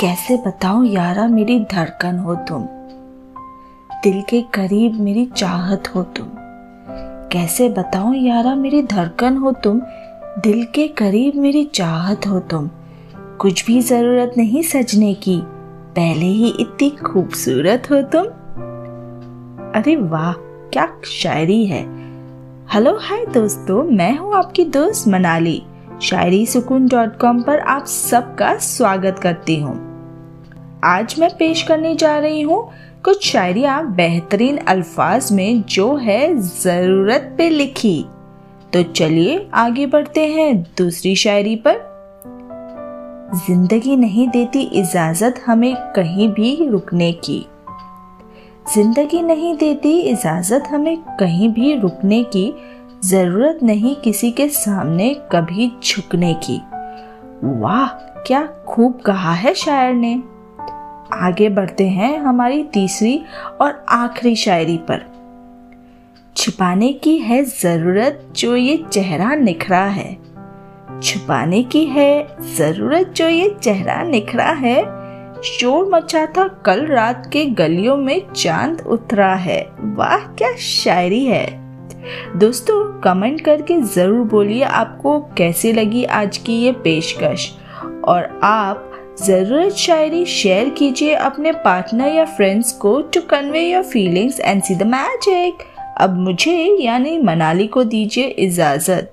कैसे बताऊँ यारा, मेरी धड़कन हो तुम। दिल के करीब मेरी चाहत हो तुम। कैसे बताऊँ यारा, मेरी धड़कन हो तुम। दिल के करीब मेरी चाहत हो तुम। कुछ भी ज़रूरत नहीं सजने की, पहले ही इतनी खूबसूरत हो तुम। अरे वाह, क्या शायरी है। हेलो, हाय दोस्तों, मैं हूँ आपकी दोस्त मनाली। शायरी सुकून डॉट कॉम पर आप सबका स्वागत करती हूँ। आज मैं पेश करने जा रही हूँ, कुछ शायरिया बेहतरीन अल्फाज में जो है ज़रूरत पे लिखी। तो चलिए आगे बढ़ते हैं दूसरी शायरी पर। ज़िंदगी नहीं देती इजाज़त हमें कहीं भी रुकने की। ज़िंदगी नहीं देती इजाज़त हमें कहीं भी रुकने की। ज़रूरत नहीं किसी के सामने कभी झुकने की। वाह, क्या खूब कहा है शायर ने। आगे बढ़ते हैं हमारी तीसरी और आखिरी शायरी पर। छुपाने की है ज़रूरत जो ये चेहरा निखरा है। छुपाने की है ज़रूरत जो ये चेहरा निखरा है। शोर मचा था कल रात के गलियों में चाँद उतरा है। वाह, क्या शायरी है। दोस्तों, कमेंट करके ज़रूर बोलिए आपको कैसी लगी आज की ये पेशकश। और आप ज़रूरत शायरी शेयर कीजिए अपने पार्टनर या फ्रेंड्स को to convey your feelings and see the magic अब मुझे, यानी मनाली को दीजिए इजाज़त।